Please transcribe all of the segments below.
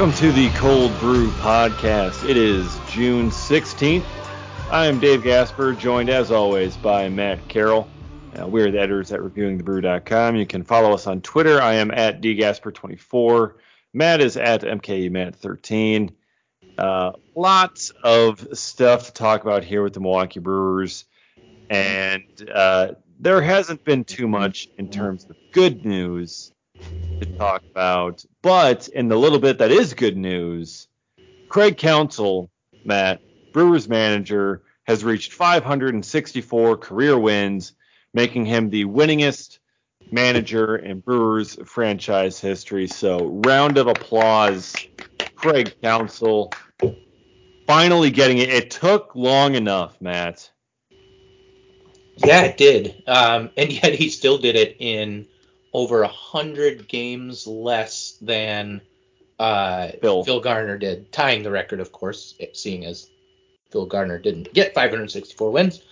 Welcome to the Cold Brew Podcast. It is June 16th. I am Dave Gasper, joined as always by Matt Carroll. Uh, we're the editors at reviewingthebrew.com. You can follow us on Twitter. I am at dgasper24. Matt is at mkematt13. Uh, lots of stuff to talk about here with the Milwaukee Brewers, and uh, there hasn't been too much in terms of good news to talk about. But in the little bit that is good news, Craig Counsell, Matt, Brewers manager, has reached 564 career wins, making him the winningest manager in Brewers franchise history. So, round of applause, Craig Counsell. Finally getting it. It took long enough, Matt. Yeah, it did. Um, and yet he still did it in over a hundred games less than uh, Phil. Phil Garner did, tying the record, of course, seeing as Phil Garner didn't get 564 wins.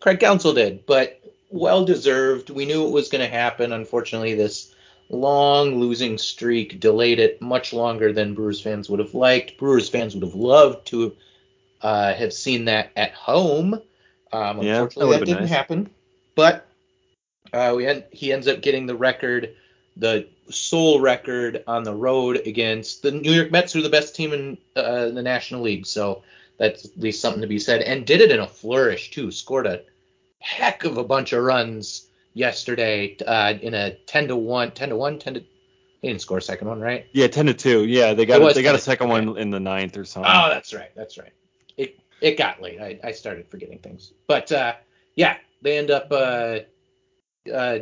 Craig Counsell did, but well deserved. We knew it was going to happen. Unfortunately, this long losing streak delayed it much longer than Brewers fans would have liked. Brewers fans would have loved to uh, have seen that at home. Um, Yeah, that unfortunately, would've that, didn't nice. happen. But uh, we had, he ends up getting the record, the sole record on the road against the New York Mets, who are the best team in uh, the National League. So that's at least something to be said. And did it in a flourish too. Scored a heck of a bunch of runs yesterday uh, in a 10 to 1, 10 to 1, 10 to. He didn't score a second one, right? Yeah, 10 to 2. Yeah, they got It they got a second 2, one in the ninth or something. Oh, that's right. That's right. It it got late. I, I started forgetting things. But uh, yeah, they end up uh, uh,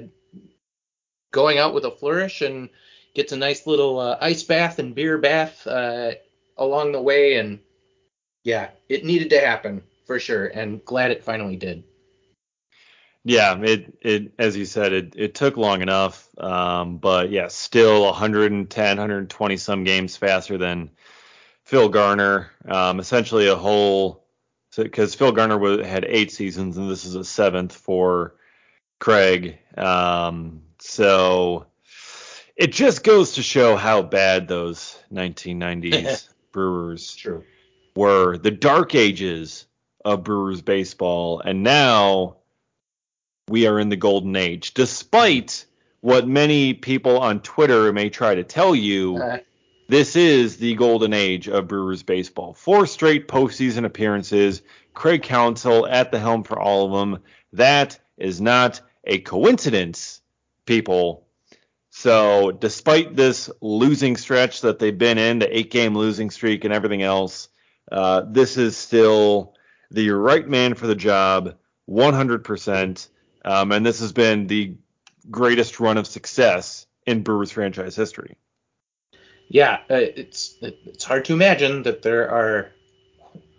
going out with a flourish and gets a nice little uh, ice bath and beer bath uh, along the way. And yeah, it needed to happen for sure. And glad it finally did. Yeah, it it as you said, it it took long enough. Um, but yeah, still 110, 120 some games faster than Phil Garner. Um, essentially a whole because Phil Garner wa- had eight seasons and this is a seventh for Craig. Um, so it just goes to show how bad those 1990s Brewers True. were the dark ages of Brewers baseball, and now we are in the golden age. Despite what many people on Twitter may try to tell you, Uh, this is the golden age of Brewers baseball. Four straight postseason appearances, Craig Counsell at the helm for all of them. That is not a coincidence, people. So, despite this losing stretch that they've been in, the eight game losing streak and everything else, uh, this is still the right man for the job, 100%. Um, and this has been the greatest run of success in Brewers franchise history. yeah, uh, it's it's hard to imagine that there are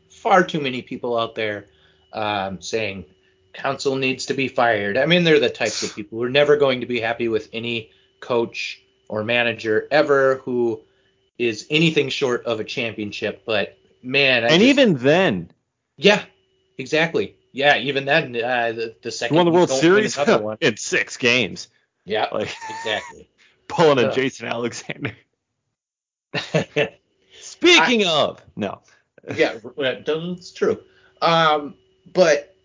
far too many people out there um, saying Counsell needs to be fired. I mean, they're the types of people who are never going to be happy with any coach or manager ever who is anything short of a championship. But man, I and just- even then, yeah, exactly. Yeah, even then, uh, the, the second he won the World Series in six games, yeah, like exactly. pulling a Ugh. Jason Alexander. Speaking of, no, yeah, that's true. Um, but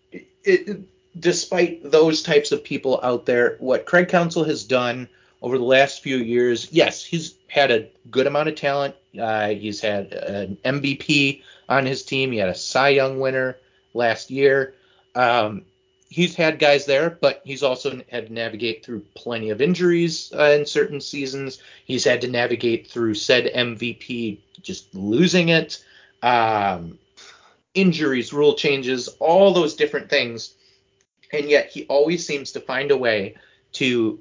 it, it, despite those types of people out there, what Craig Counsell has done over the last few years, yes, he's had a good amount of talent. Uh, he's had an MVP on his team. He had a Cy Young winner last year. Um, he's had guys there, but he's also had to navigate through plenty of injuries uh, in certain seasons. He's had to navigate through said MVP just losing it, um, injuries, rule changes, all those different things. And yet he always seems to find a way to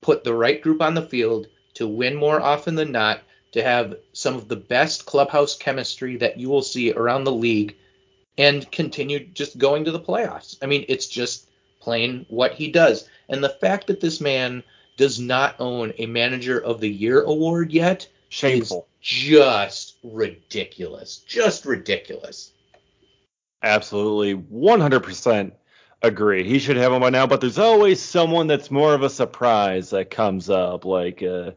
put the right group on the field to win more often than not, to have some of the best clubhouse chemistry that you will see around the league and continue just going to the playoffs. I mean, it's just plain what he does. And the fact that this man does not own a manager of the year award yet shameful. is just ridiculous. Just ridiculous. Absolutely, 100% agree. He should have one by now, but there's always someone that's more of a surprise that comes up. Like, uh,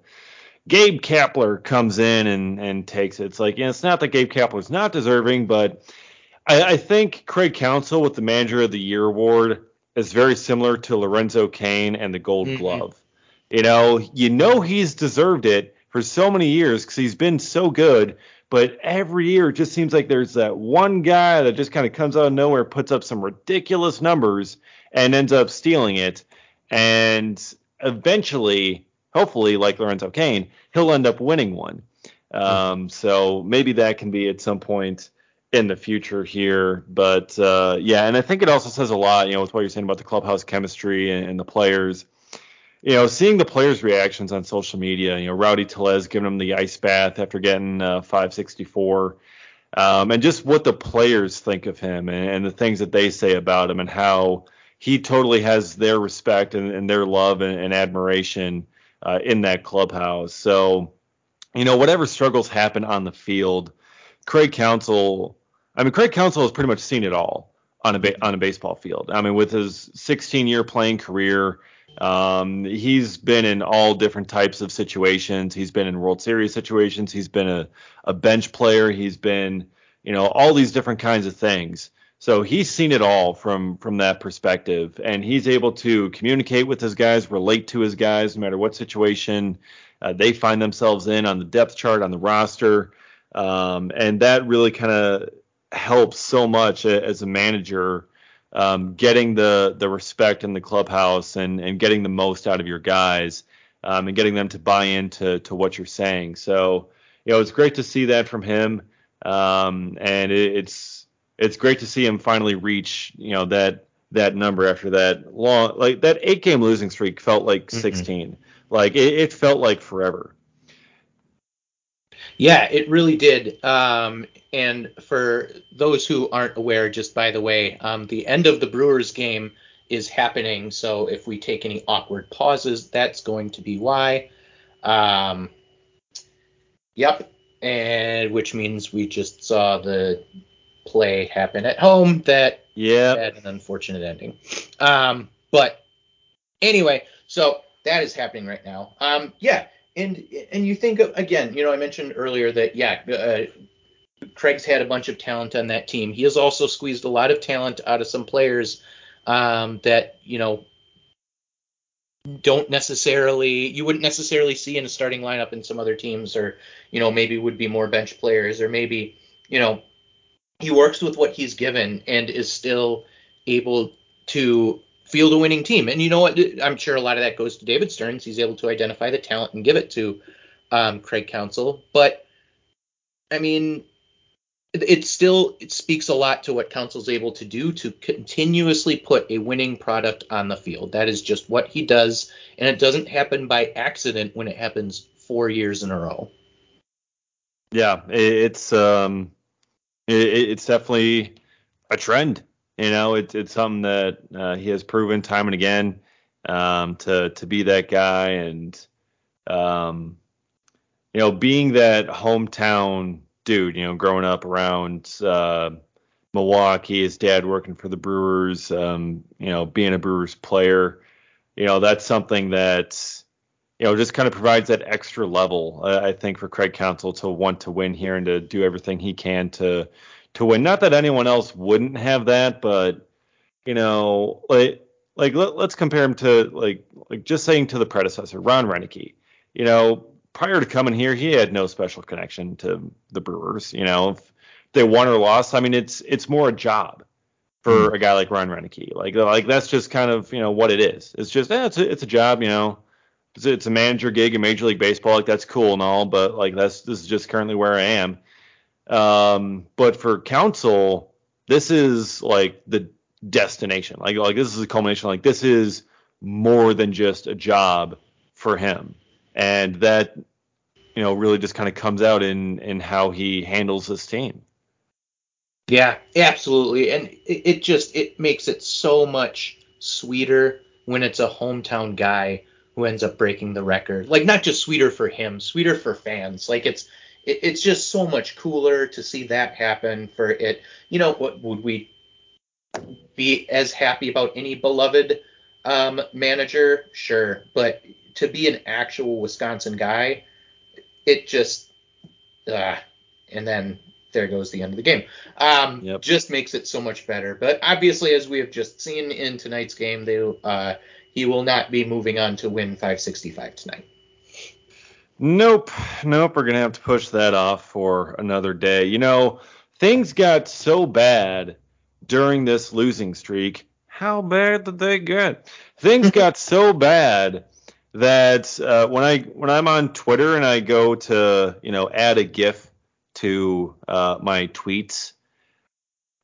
Gabe Kapler comes in and and takes it. It's like, you know, it's not that Gabe Kapler's not deserving, but I, I think Craig Counsell with the Manager of the Year award is very similar to Lorenzo Cain and the Gold mm-hmm. Glove. You know, you know he's deserved it for so many years because he's been so good. But every year it just seems like there's that one guy that just kind of comes out of nowhere, puts up some ridiculous numbers, and ends up stealing it. And eventually, hopefully, like Lorenzo Cain, he'll end up winning one. Um, so maybe that can be at some point in the future here. But uh, yeah, and I think it also says a lot, you know, with what you're saying about the clubhouse chemistry and, and the players. You know, seeing the players' reactions on social media, you know, Rowdy Tellez giving him the ice bath after getting uh, 564, um, and just what the players think of him and, and, the things that they say about him and how he totally has their respect and, and their love and, and admiration uh, in that clubhouse. So, you know, whatever struggles happen on the field, Craig Counsell I mean, Craig Counsell has pretty much seen it all on a ba- on a baseball field. I mean, with his 16 year playing career, um, he's been in all different types of situations. He's been in World Series situations. He's been a, a bench player. He's been, you know, all these different kinds of things. So he's seen it all from from that perspective, and he's able to communicate with his guys, relate to his guys, no matter what situation uh, they find themselves in on the depth chart on the roster, um, and that really kind of helps so much as a manager um, getting the the respect in the clubhouse and and getting the most out of your guys um, and getting them to buy into to what you're saying. So you know it's great to see that from him, um, and it, it's it's great to see him finally reach you know that that number after that long like that eight game losing streak felt like mm-hmm. 16 like it, it, felt like forever yeah it really did um, and for those who aren't aware, just by the way, um, the end of the Brewers game is happening. So if we take any awkward pauses, that's going to be why. Um, yep. And which means we just saw the play happen at home that yeah had an unfortunate ending. Um, but anyway, so that is happening right now. Um, yeah. And and you think of, again, you know, I mentioned earlier that yeah, uh, Craig's had a bunch of talent on that team. He has also squeezed a lot of talent out of some players um, that you know don't necessarily you wouldn't necessarily see in a starting lineup in some other teams, or you know maybe would be more bench players, or maybe you know he works with what he's given and is still able to field a winning team. And you know what? I'm sure a lot of that goes to David Stearns. He's able to identify the talent and give it to um, Craig Counsell. But I mean, it still it speaks a lot to what Counsell's able to do to continuously put a winning product on the field. That is just what he does, and it doesn't happen by accident when it happens four years in a row. Yeah, it's um, it's definitely a trend. You know, it's it's something that uh, he has proven time and again um, to to be that guy, and um, you know, being that hometown dude, you know, growing up around uh, Milwaukee, his dad working for the Brewers, um, you know, being a Brewers player, you know, that's something that you know just kind of provides that extra level, uh, I think, for Craig Counsell to want to win here and to do everything he can to to win. Not that anyone else wouldn't have that, but you know, like like let, us compare him to like like just saying to the predecessor, Ron Roenicke. You know, prior to coming here, he had no special connection to the Brewers. You know, if they won or lost, I mean, it's it's more a job for mm. a guy like Ron Roenicke. Like like that's just kind of you know what it is. It's just eh, it's a, it's a job. You know, it's, it's a manager gig in Major League Baseball. Like that's cool and all, but like that's this is just currently where I am. Um, but for Counsell, this is like the destination. Like like this is a culmination. Like this is more than just a job for him and that you know really just kind of comes out in in how he handles his team. Yeah, absolutely, and it, it just it makes it so much sweeter when it's a hometown guy who ends up breaking the record. Like not just sweeter for him, sweeter for fans. Like it's it, it's just so much cooler to see that happen for it. You know, what would we be as happy about any beloved um, manager? Sure, but to be an actual Wisconsin guy it just, uh, and then there goes the end of the game. Um, Yep. Just makes it so much better. But obviously, as we have just seen in tonight's game, they uh, he will not be moving on to win 565 tonight. Nope, nope. We're gonna have to push that off for another day. You know, things got so bad during this losing streak. How bad did they get? Things got so bad that uh, when I when I'm on Twitter and I go to you know add a GIF to uh, my tweets,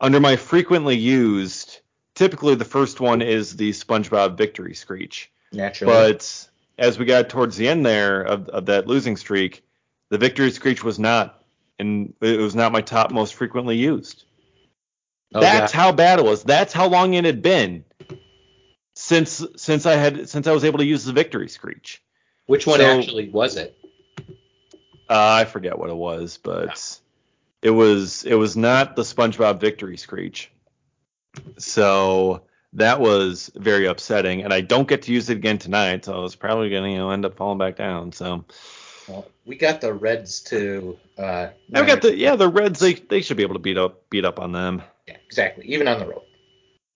under my frequently used, typically the first one is the SpongeBob victory screech. Naturally. But as we got towards the end there of, of that losing streak, the victory screech was not, and it was not my top most frequently used. Oh, That's God. how bad it was. That's how long it had been since since I had since I was able to use the victory screech. Which one so- actually was it? Uh, I forget what it was, but it was it was not the SpongeBob victory screech. So that was very upsetting, and I don't get to use it again tonight, so it's probably gonna you know end up falling back down. So Well, we got the Reds to. Uh, I've got the yeah the Reds they they should be able to beat up beat up on them. Yeah, exactly. Even on the road.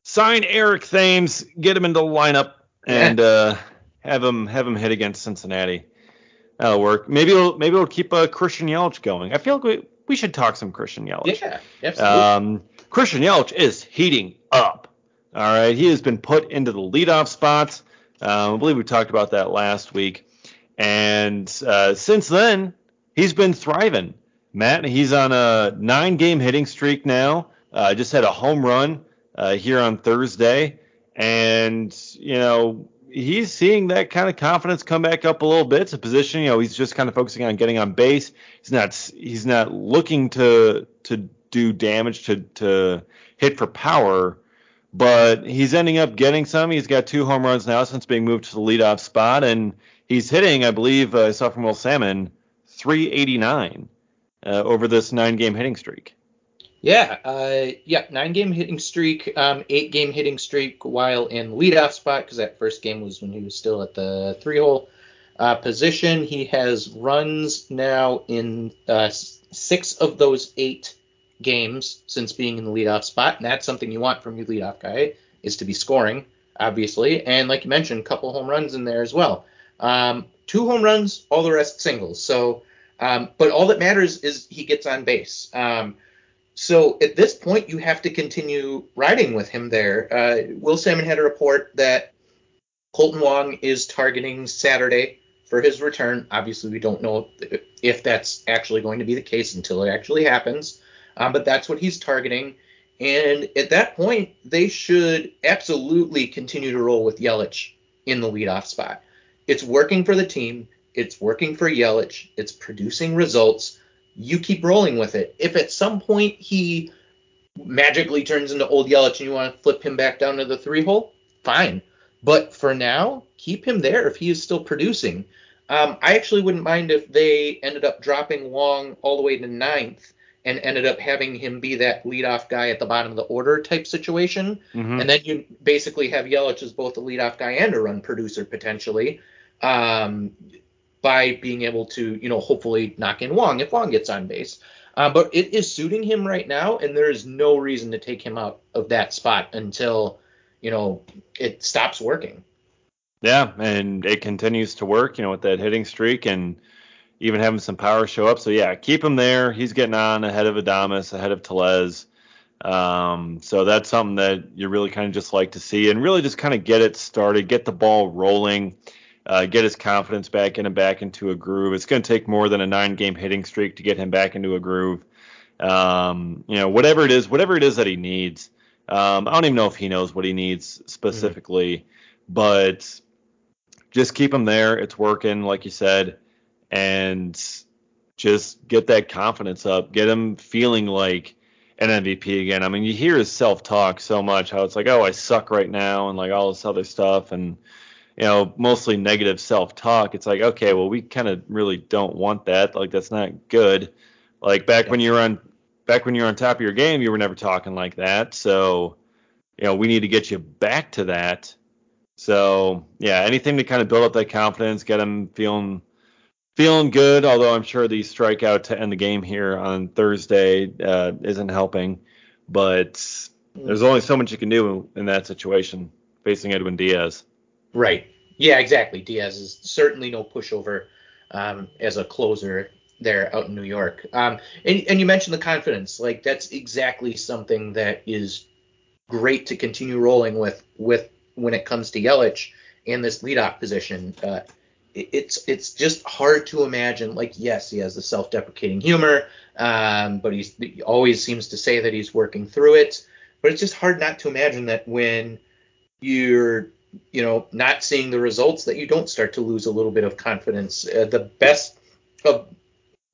Sign Eric Thames, get him into the lineup, and uh, have him have him hit against Cincinnati. That'll work. Maybe it'll maybe it'll keep uh, Christian Yelich going. I feel like we, we should talk some Christian Yelich. Yeah, absolutely. Um, Christian Yelich is heating up. All right, he has been put into the leadoff spot. Um, I believe we talked about that last week, and uh, since then he's been thriving. Matt, he's on a nine-game hitting streak now. Uh, just had a home run uh, here on Thursday, and you know he's seeing that kind of confidence come back up a little bit. It's a position, you know, he's just kind of focusing on getting on base. He's not he's not looking to to do damage to to hit for power, but he's ending up getting some. He's got two home runs now since being moved to the leadoff spot, and he's hitting, I believe, uh, I saw from Will Sammon, 389 uh, over this nine-game hitting streak. Yeah, uh, yeah, nine game hitting streak, um, eight game hitting streak while in leadoff spot because that first game was when he was still at the three hole uh, position. He has runs now in uh, six of those eight games since being in the leadoff spot, and that's something you want from your leadoff guy is to be scoring, obviously, and like you mentioned, a couple home runs in there as well. Um, two home runs, all the rest singles. So, um, but all that matters is he gets on base. Um, so at this point, you have to continue riding with him there. Uh, Will Sammon had a report that Kolten Wong is targeting Saturday for his return. Obviously, we don't know if that's actually going to be the case until it actually happens, um, but that's what he's targeting. And at that point, they should absolutely continue to roll with Yelich in the leadoff spot. It's working for the team. It's working for Yelich. It's producing results you keep rolling with it. If at some point he magically turns into old Yelich and you want to flip him back down to the three hole, fine. But for now, keep him there if he is still producing. Um, I actually wouldn't mind if they ended up dropping Wong all the way to ninth and ended up having him be that leadoff guy at the bottom of the order type situation. Mhm. And then you basically have Yelich as both a leadoff guy and a run producer potentially. Um, by being able to, you know, hopefully knock in Wong if Wong gets on base. Uh, but it is suiting him right now, and there is no reason to take him out of that spot until, you know, it stops working. Yeah, and it continues to work, you know, with that hitting streak and even having some power show up. So yeah, keep him there. He's getting on ahead of Adames, ahead of Tellez. Um, so that's something that you really kind of just like to see and really just kind of get it started, get the ball rolling, uh, get his confidence back in and back into a groove. It's going to take more than a nine game hitting streak to get him back into a groove. Um, you know, whatever it is, whatever it is that he needs. Um, I don't even know if he knows what he needs specifically, but just keep him there. It's working, like you said, and just get that confidence up. Get him feeling like an MVP again. I mean, you hear his self talk so much, how it's like, oh, I suck right now, and like all this other stuff, and you know, mostly negative self talk. It's like, okay, well, we kind of really don't want that. Like, that's not good. Like back when you were on, back when you were on top of your game, you were never talking like that. So, you know, we need to get you back to that. So yeah, anything to kind of build up that confidence, get him feeling feeling good, although I'm sure the strikeout to end the game here on Thursday uh, isn't helping. But there's only so much you can do in that situation facing Edwin Diaz. Right. Yeah, exactly. Diaz is certainly no pushover um, as a closer there out in New York. Um, and, and you mentioned the confidence. Like that's exactly something that is great to continue rolling with with when it comes to Yelich and this leadoff position. Uh, it's it's just hard to imagine. Like, yes, he has the self-deprecating humor, um, but he's, he always seems to say that he's working through it. But it's just hard not to imagine that when you're, you know, not seeing the results, that you don't start to lose a little bit of confidence. Uh, the best of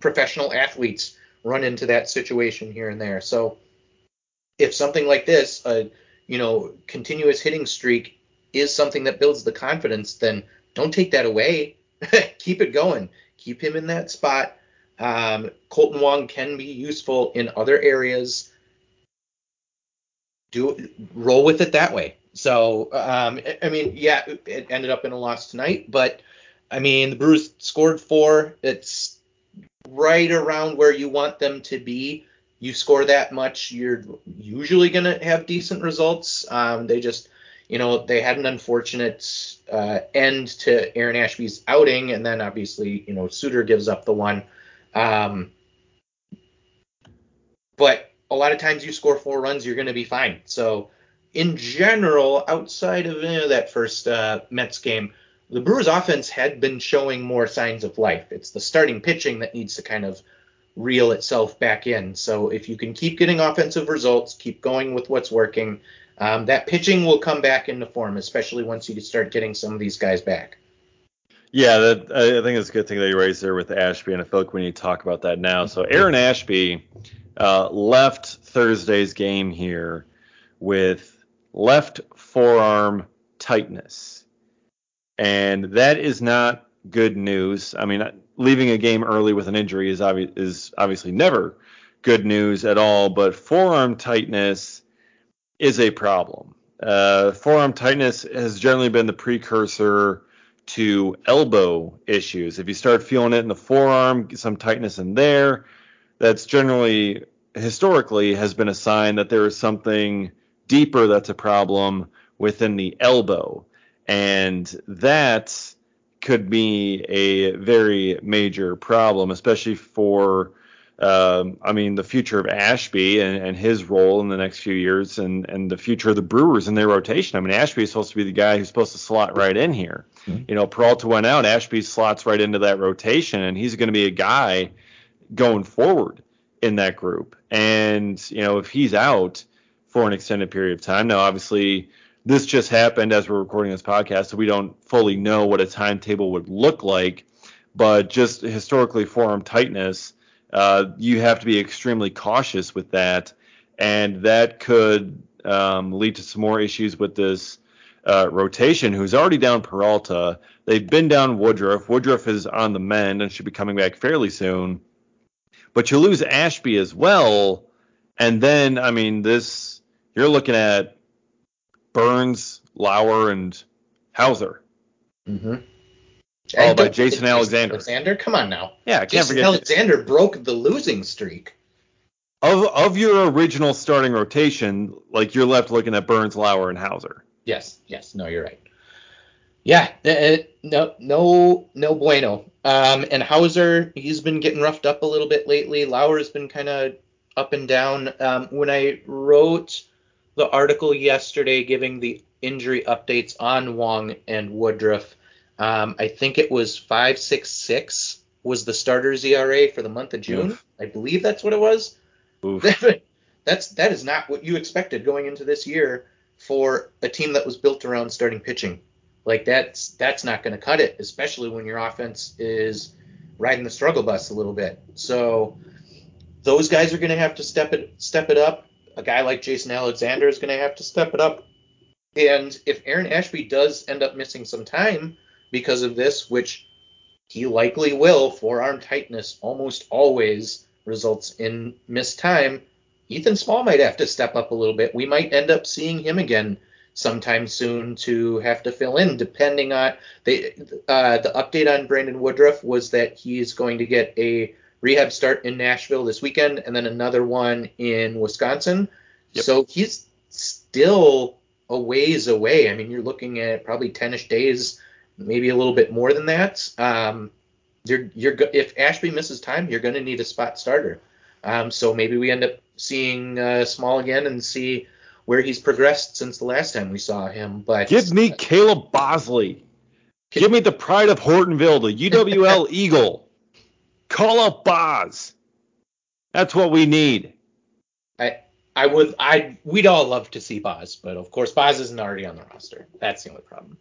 professional athletes run into that situation here and there. So, if something like this, a you know, continuous hitting streak is something that builds the confidence, then don't take that away. Keep it going. Keep him in that spot. Um, Kolten Wong can be useful in other areas. Do roll with it that way. So, um, I mean, yeah, it ended up in a loss tonight, but I mean, the Brewers scored four. It's right around where you want them to be. You score that much, you're usually going to have decent results. Um, they just you know, they had an unfortunate uh, end to Aaron Ashby's outing, and then obviously, you know, Suter gives up the one. Um, but a lot of times you score four runs, you're going to be fine. So, in general, outside of you know, that first uh, Mets game, the Brewers' offense had been showing more signs of life. It's the starting pitching that needs to kind of reel itself back in. So, if you can keep getting offensive results, keep going with what's working, um, that pitching will come back into form, especially once you start getting some of these guys back. Yeah, that, I think it's a good thing that you raised there with Ashby, and I feel like we need to talk about that now. So Aaron Ashby uh, left Thursday's game here with left forearm tightness, and that is not good news. I mean, leaving a game early with an injury is, obvi- is obviously never good news at all, but forearm tightness is a problem. Uh, forearm tightness has generally been the precursor to elbow issues. If you start feeling it in the forearm, some tightness in there, that's generally historically has been a sign that there is something deeper that's a problem within the elbow. And that could be a very major problem, especially for um, I mean, the future of Ashby and, and, his role in the next few years, and, and the future of the Brewers in their rotation. I mean, Ashby is supposed to be the guy who's supposed to slot right in here. Mm-hmm. You know, Peralta went out, Ashby slots right into that rotation, and he's going to be a guy going forward in that group. And you know, if he's out for an extended period of time, now obviously this just happened as we're recording this podcast, so we don't fully know what a timetable would look like. But just historically, forearm tightness uh, you have to be extremely cautious with that, and that could um, lead to some more issues with this uh, rotation. Who's already down Peralta? They've been down Woodruff. Woodruff is on the mend and should be coming back fairly soon. But you lose Ashby as well, and then I mean this. You're looking at Burnes, Lauer, and Houser. Mm-hmm. Oh, by Jason Alexander. Alexander, come on now. Yeah, I can't Jason forget. Alexander broke the losing streak. Of of your original starting rotation, like you're left looking at Burnes, Lauer, and Houser. Yes, yes, no, you're right. Yeah, uh, uh, no, no, no bueno. Um, and Houser, he's been getting roughed up a little bit lately. Lauer's been kind of up and down. Um, when I wrote the article yesterday giving the injury updates on Wong and Woodruff, um, I think it was five six six was the starter's ERA for the month of June. Oof. I believe that's what it was. that's that is not what you expected going into this year for a team that was built around starting pitching. Like that's that's not going to cut it, especially when your offense is riding the struggle bus a little bit. So those guys are going to have to step it step it up. A guy like Jason Alexander is going to have to step it up. And if Aaron Ashby does end up missing some time, because of this, which he likely will. Forearm tightness almost always results in missed time. Ethan Small might have to step up a little bit. We might end up seeing him again sometime soon to have to fill in, depending on they. Uh, the update on Brandon Woodruff was that he's going to get a rehab start in Nashville this weekend, and then another one in Wisconsin. Yep. So he's still a ways away. I mean, you're looking at probably 10ish days, maybe a little bit more than that. Um, you're you're if Ashby misses time, you're going to need a spot starter. Um, so maybe we end up seeing uh, Small again and see where he's progressed since the last time we saw him. But Give me Caleb Boushley. Give me the pride of Hortonville, the UWL Eagle. Call up Boz. That's what we need. I I would I we'd all love to see Boz, but of course Boz isn't already on the roster. That's the only problem.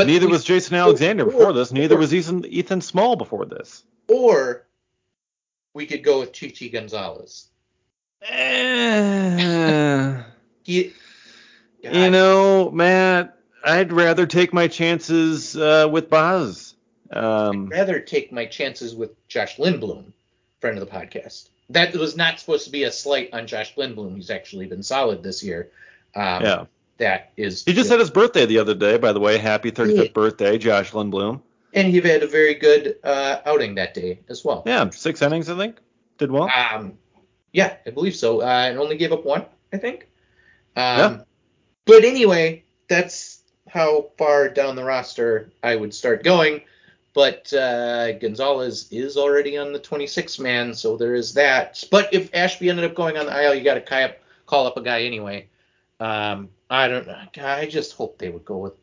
But neither we, was Jason Alexander or, before this. Neither or, was Ethan Ethan Small before this. Or we could go with Chichi Gonzalez. Eh, he, you know, Matt, I'd rather take my chances uh, with Boz. Um, I'd rather take my chances with Josh Lindblom, friend of the podcast. That was not supposed to be a slight on Josh Lindblom. He's actually been solid this year. Um, yeah. That is. He just good. had his birthday the other day, by the way. Happy 35th yeah. birthday, Josh Lindblom. And he had a very good uh, outing that day as well. Yeah, six innings, I think. Did well. Um, yeah, I believe so. Uh, and only gave up one, I think. Um, yeah. But anyway, that's how far down the roster I would start going. But uh, Gonzalez is already on the 26 man, so there is that. But if Ashby ended up going on the IL, you got to call up a guy anyway. Um, I don't know. I just hope they would go with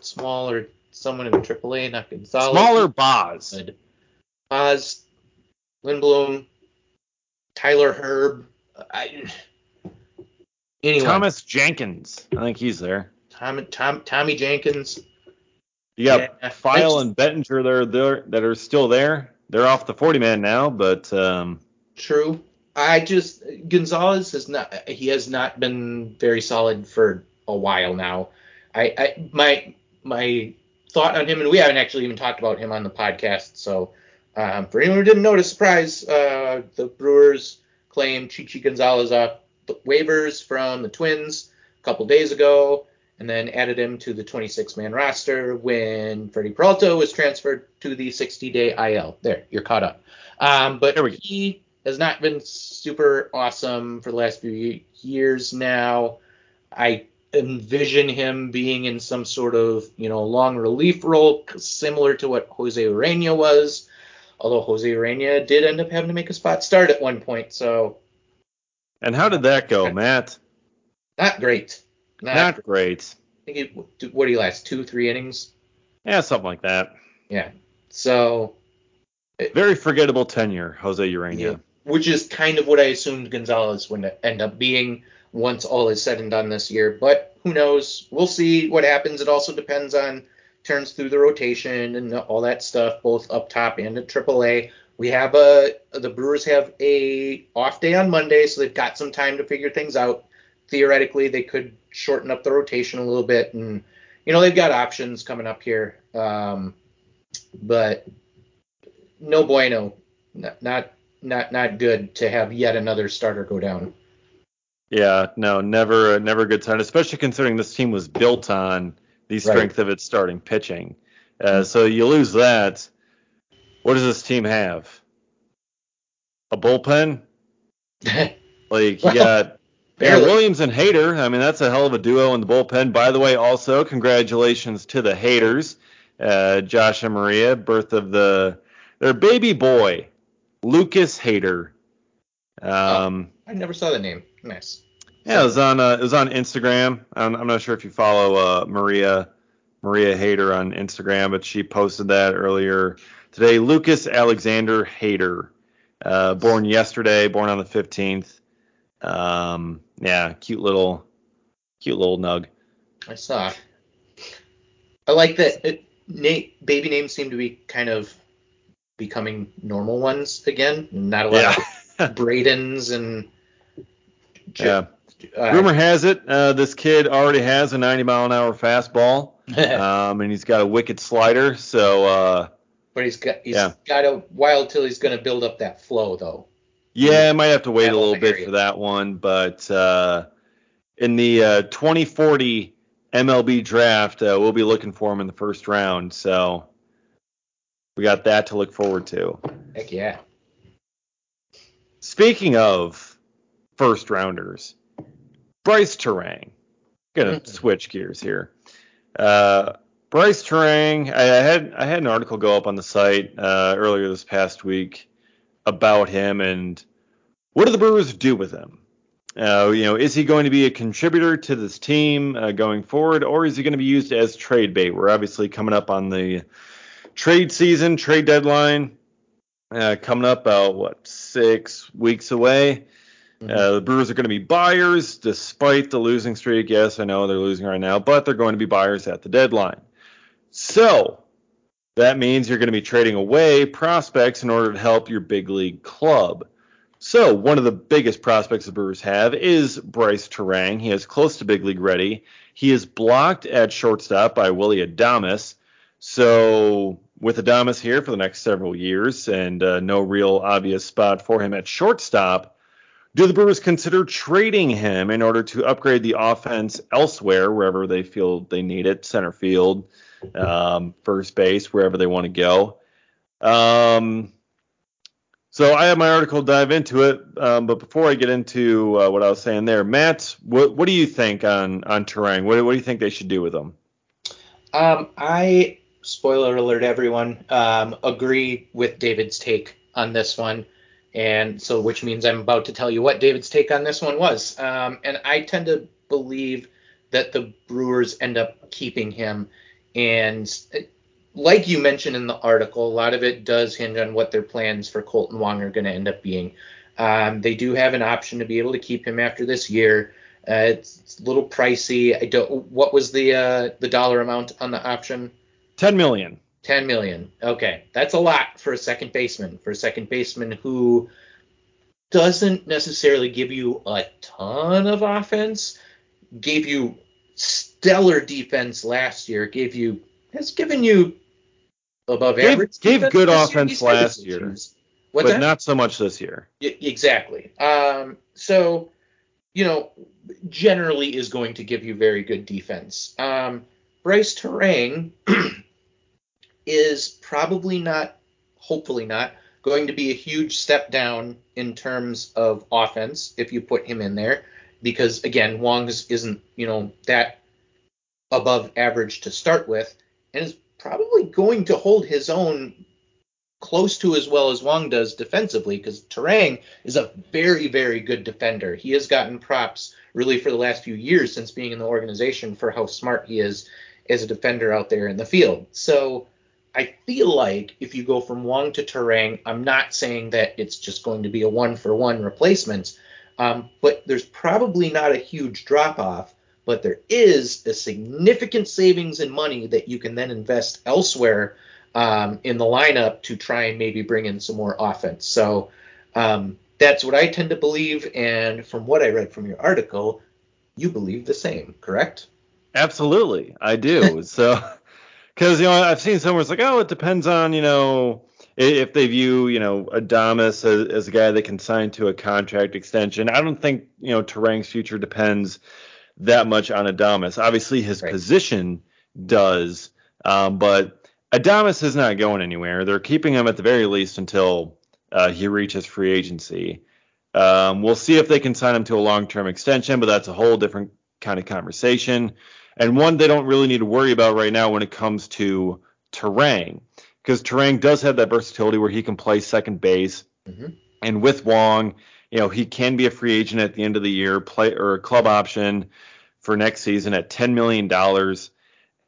smaller someone in the AAA, not Gonzalez. Smaller Boz. Boz, Lindblom, Tyler Herb. I, anyway. Thomas Jenkins. I think he's there. Tom, Tom, Tommy Jenkins. You got yeah, File and Bettinger there, there that are still there. They're off the 40 man now, but um, true. I just Gonzalez has not he has not been very solid for a while now. I, I my my thought on him, and we haven't actually even talked about him on the podcast. So um, for anyone who didn't notice, surprise, uh, the Brewers claimed Chichi Gonzalez off waivers from the Twins a couple days ago and then added him to the 26 man roster when Freddie Peralta was transferred to the 60 day IL. There, you're caught up. Um, but he has not been super awesome for the last few years now. I envision him being in some sort of, you know, long relief role similar to what Jose Urena was. Although Jose Urena did end up having to make a spot start at one point, so. And how did that go, Matt? Not great. Not, Not great. I think it, what do you last? Two, three innings? Yeah, something like that. Yeah. So. It, Very forgettable tenure, Jose Urena. Yeah, which is kind of what I assumed Gonzalez would end up being once all is said and done this year. But who knows? We'll see what happens. It also depends on turns through the rotation and all that stuff, both up top and at AAA. We have a the Brewers have a off day on Monday, so they've got some time to figure things out. Theoretically, they could shorten up the rotation a little bit, and you know they've got options coming up here. Um, but no bueno, not, not not not good to have yet another starter go down. Yeah, no, never never a good sign, especially considering this team was built on the strength right. of its starting pitching. Uh, so you lose that. What does this team have? A bullpen? like you got yeah, Williams and Hader. I mean, that's a hell of a duo in the bullpen. By the way, also congratulations to the Haders, uh, Josh and Maria, birth of the their baby boy, Lucas Hader. Um, oh, I never saw the name. Nice. Yeah, it was on uh, it was on Instagram. I'm, I'm not sure if you follow uh, Maria Maria Hader on Instagram, but she posted that earlier today. Lucas Alexander Hader, uh, born yesterday, born on the 15th. Um, yeah, cute little cute little nug. I saw. I like that. It, Nate, baby names seem to be kind of becoming normal ones again. Not a lot yeah. of Bradens and. Yeah. Uh, Rumor has it uh, this kid already has a 90 mile an hour fastball, um, and he's got a wicked slider. So. Uh, but he's got he's yeah. got a while till he's going to build up that flow, though. Yeah, I might have to wait a little bit for that one, but uh, in the uh, 2040 MLB draft, uh, we'll be looking for him in the first round. So we got that to look forward to. Heck yeah. Speaking of first rounders, Brice Turang. Gonna switch gears here. Uh, Brice Turang, I, I had I had an article go up on the site uh, earlier this past week about him and what do the Brewers do with him? Uh, you know, is he going to be a contributor to this team uh, going forward, or is he going to be used as trade bait? We're obviously coming up on the trade season, trade deadline, uh, coming up about what six weeks away. Mm-hmm. Uh, the Brewers are going to be buyers despite the losing streak. Yes, I know they're losing right now, but they're going to be buyers at the deadline. So that means you're going to be trading away prospects in order to help your big league club. So one of the biggest prospects the Brewers have is Brice Turang. He is close to big league ready. He is blocked at shortstop by Willie Adames. So with Adames here for the next several years and uh, no real obvious spot for him at shortstop, do the Brewers consider trading him in order to upgrade the offense elsewhere, wherever they feel they need it, center field, um, first base, wherever they want to go? Um, so I have my article dive into it, um, but before I get into uh, what I was saying there, Matt, what, what do you think on on Turang? What, what do you think they should do with him? Um, I spoiler alert, everyone, um, agree with David's take on this one, and so which means I'm about to tell you what David's take on this one was. Um, and I tend to believe that the Brewers end up keeping him, and like you mentioned in the article, a lot of it does hinge on what their plans for Kolten Wong are going to end up being. Um, they do have an option to be able to keep him after this year. Uh, it's, it's, a little pricey. I don't. What was the uh, the dollar amount on the option? Ten million. Ten million. Okay, that's a lot for a second baseman. For a second baseman who doesn't necessarily give you a ton of offense, gave you stellar defense last year, gave you has given you above gave, average. Gave good offense year. last year, but that? not so much this year. Y- exactly. Um, so, you know, generally is going to give you very good defense. Um, Brice Turang is probably not, hopefully not, going to be a huge step down in terms of offense if you put him in there, because again, Wong isn't, you know, that above average to start with, and is probably going to hold his own close to as well as Wong does defensively because Turang is a very, very good defender. He has gotten props really for the last few years since being in the organization for how smart he is as a defender out there in the field. So I feel like if you go from Wong to Turang, I'm not saying that it's just going to be a one for one replacement, um, but there's probably not a huge drop off but there is a significant savings in money that you can then invest elsewhere um, in the lineup to try and maybe bring in some more offense. So um, that's what I tend to believe. And from what I read from your article, you believe the same, correct? Absolutely, I do. so, because you know, I've seen somewhere it's like, oh, it depends on you know if they view you know Adames as, as a guy that can sign to a contract extension. I don't think you know Turang's future depends that much on Adames. Obviously, his right. position does, um, but Adames is not going anywhere. They're keeping him at the very least until uh, he reaches free agency. Um, we'll see if they can sign him to a long-term extension, but that's a whole different kind of conversation, and one they don't really need to worry about right now when it comes to Turang, because Turang does have that versatility where he can play second base, mm-hmm. and with Wong you know, he can be a free agent at the end of the year, play or a club option for next season at $10 million.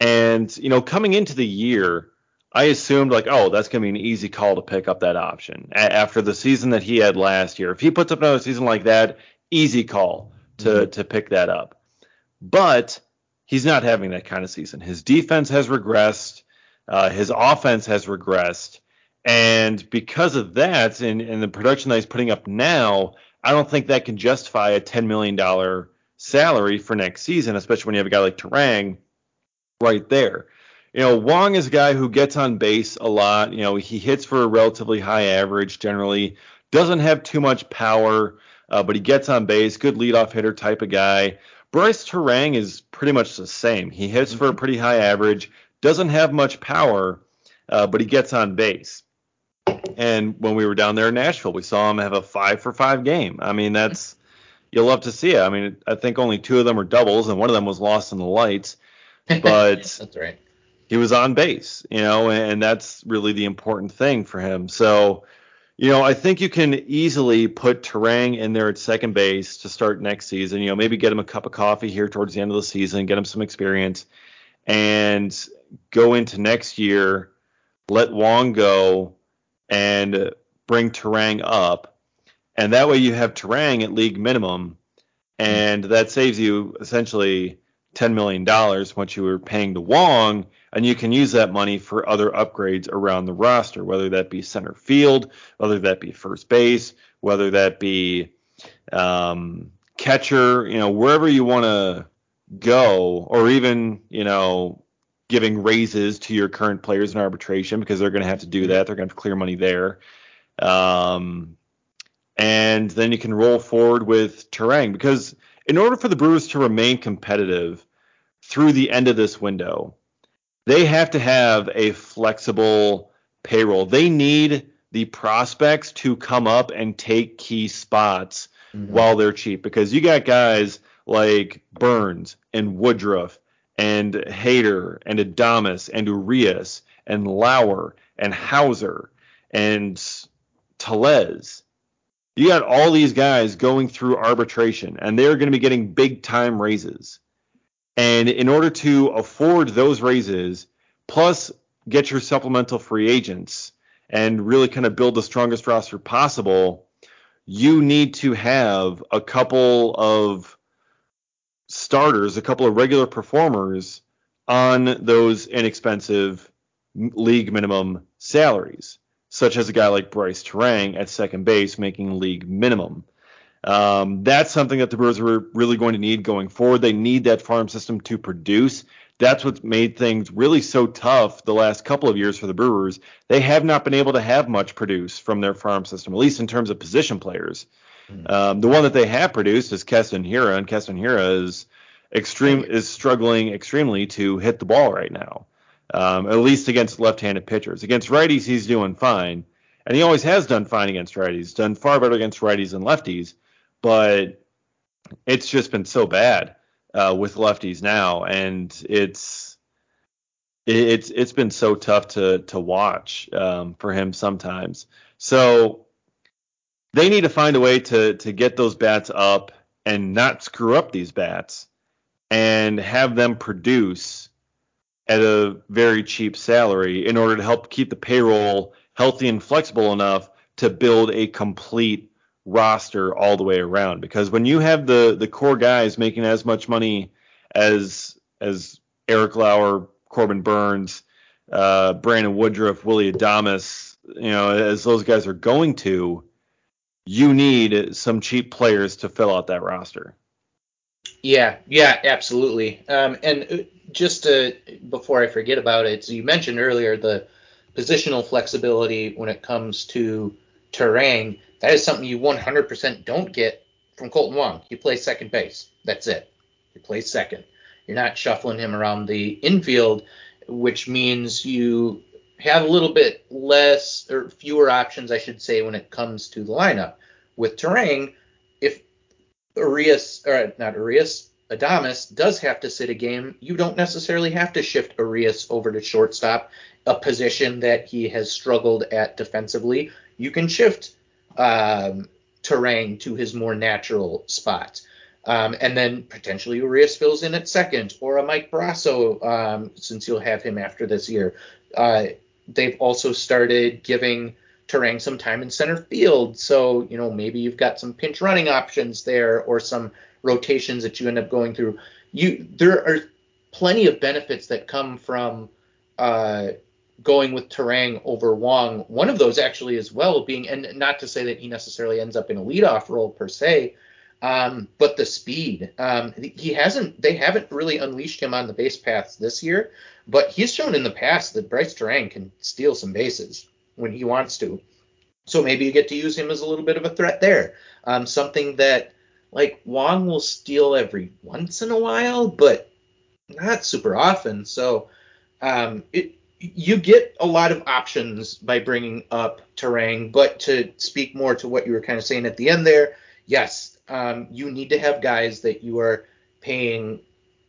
And, you know, coming into the year, I assumed like, oh, that's going to be an easy call to pick up that option a- after the season that he had last year. If he puts up another season like that, easy call to mm-hmm. to pick that up. But he's not having that kind of season. His defense has regressed. Uh, his offense has regressed. And because of that, and, and the production that he's putting up now, I don't think that can justify a $10 million salary for next season, especially when you have a guy like Turang right there. You know, Wong is a guy who gets on base a lot. You know, he hits for a relatively high average generally, doesn't have too much power, uh, but he gets on base, good leadoff hitter type of guy. Brice Turang is pretty much the same. He hits for a pretty high average, doesn't have much power, uh, but he gets on base. And when we were down there in Nashville, we saw him have a five for five game. I mean, that's you'll love to see it. I mean, I think only two of them were doubles, and one of them was lost in the lights. But that's right. He was on base, you know, and that's really the important thing for him. So, you know, I think you can easily put Turang in there at second base to start next season. You know, maybe get him a cup of coffee here towards the end of the season, get him some experience, and go into next year. Let Wong go and bring Turang up, and that way you have Turang at league minimum, and that saves you essentially ten million dollars once you were paying to Wong, and you can use that money for other upgrades around the roster, whether that be center field, whether that be first base, whether that be um, catcher, you know, wherever you want to go, or even you know giving raises to your current players in arbitration because they're going to have to do that. They're going to have to clear money there. Um, and then you can roll forward with Turang because in order for the Brewers to remain competitive through the end of this window, they have to have a flexible payroll. They need the prospects to come up and take key spots mm-hmm. while they're cheap because you got guys like Burnes and Woodruff and Hader and Adames and Urias and Lauer and Houser and Tellez. You got all these guys going through arbitration and they're going to be getting big time raises. And in order to afford those raises, plus get your supplemental free agents and really kind of build the strongest roster possible, you need to have a couple of starters, a couple of regular performers on those inexpensive league minimum salaries, such as a guy like Brice Turang at second base making league minimum. Um, that's something that the Brewers are really going to need going forward. They need that farm system to produce. That's what's made things really so tough the last couple of years for the Brewers. They have not been able to have much produce from their farm system, at least in terms of position players. Um, the one that they have produced is Keston Hiura, and Keston Hiura is extreme is struggling extremely to hit the ball right now. Um, at least against left-handed pitchers. Against righties, he's doing fine, and he always has done fine against righties. Done far better against righties than lefties, but it's just been so bad uh, with lefties now, and it's it's it's been so tough to to watch um, for him sometimes. So they need to find a way to to get those bats up and not screw up these bats and have them produce at a very cheap salary in order to help keep the payroll healthy and flexible enough to build a complete roster all the way around because when you have the the core guys making as much money as as Eric Lauer, Corbin Burnes, uh, Brandon Woodruff, Willy Adames, you know, as those guys are going to, you need some cheap players to fill out that roster. Yeah, yeah, absolutely. Um, and uh, just to, before I forget about it, so you mentioned earlier the positional flexibility when it comes to Turang. That is something you 100% don't get from Kolten Wong. He plays second base. That's it. He plays second. You're not shuffling him around the infield, which means you have a little bit less or fewer options, I should say, when it comes to the lineup. With Turang, if Urias, or not Urias, Adames does have to sit a game, you don't necessarily have to shift Urias over to shortstop, a position that he has struggled at defensively. You can shift um, Turang to his more natural spot. Um, and then potentially Urias fills in at second, or a Mike Brosseau, um, since you'll have him after this year. Uh, they've also started giving Turang some time in center field. So, you know, maybe you've got some pinch running options there or some rotations that you end up going through. You there are plenty of benefits that come from uh, going with Turang over Wong. One of those actually as well being, and not to say that he necessarily ends up in a leadoff role per se, um, but the speed. Um, he hasn't. They haven't really unleashed him on the base paths this year, but he's shown in the past that Brice Turang can steal some bases when he wants to. So maybe you get to use him as a little bit of a threat there. Um, something that like Wong will steal every once in a while, but not super often. So um, it, you get a lot of options by bringing up Turang. But to speak more to what you were kind of saying at the end there, yes, um, you need to have guys that you are paying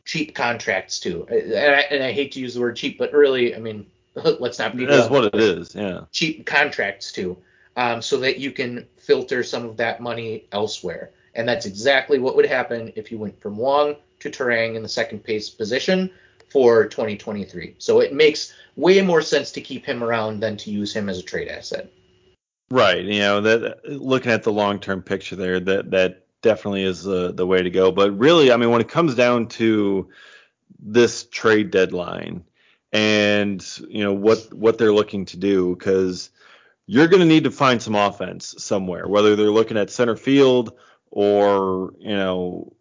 cheap contracts to. And I, and I, hate to use the word cheap, but really, I mean, let's not be. That's what it is. Yeah. Cheap contracts to, um, so that you can filter some of that money elsewhere. And that's exactly what would happen if you went from Wong to Turang in the second pace position for 2023. So it makes way more sense to keep him around than to use him as a trade asset. Right. You know, that looking at the long-term picture there, that that definitely is the the way to go. But really, I mean, when it comes down to this trade deadline and you know what what they're looking to do, because you're going to need to find some offense somewhere, whether they're looking at center field or you know